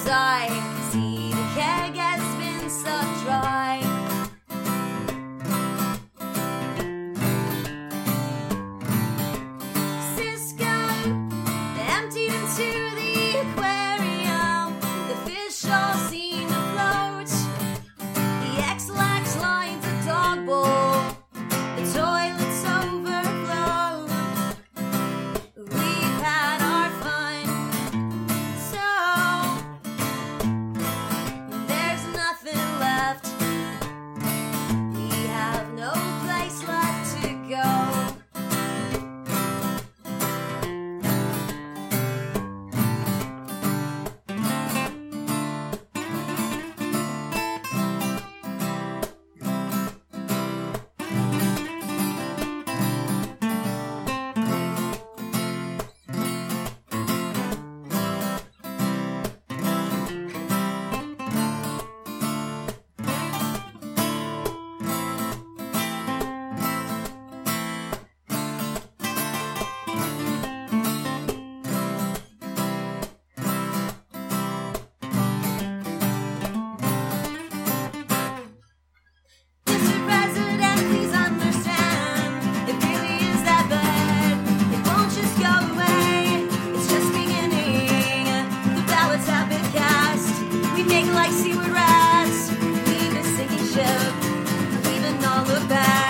as I can see the keg as seaward rats leave the sinking ship, leaving all the past.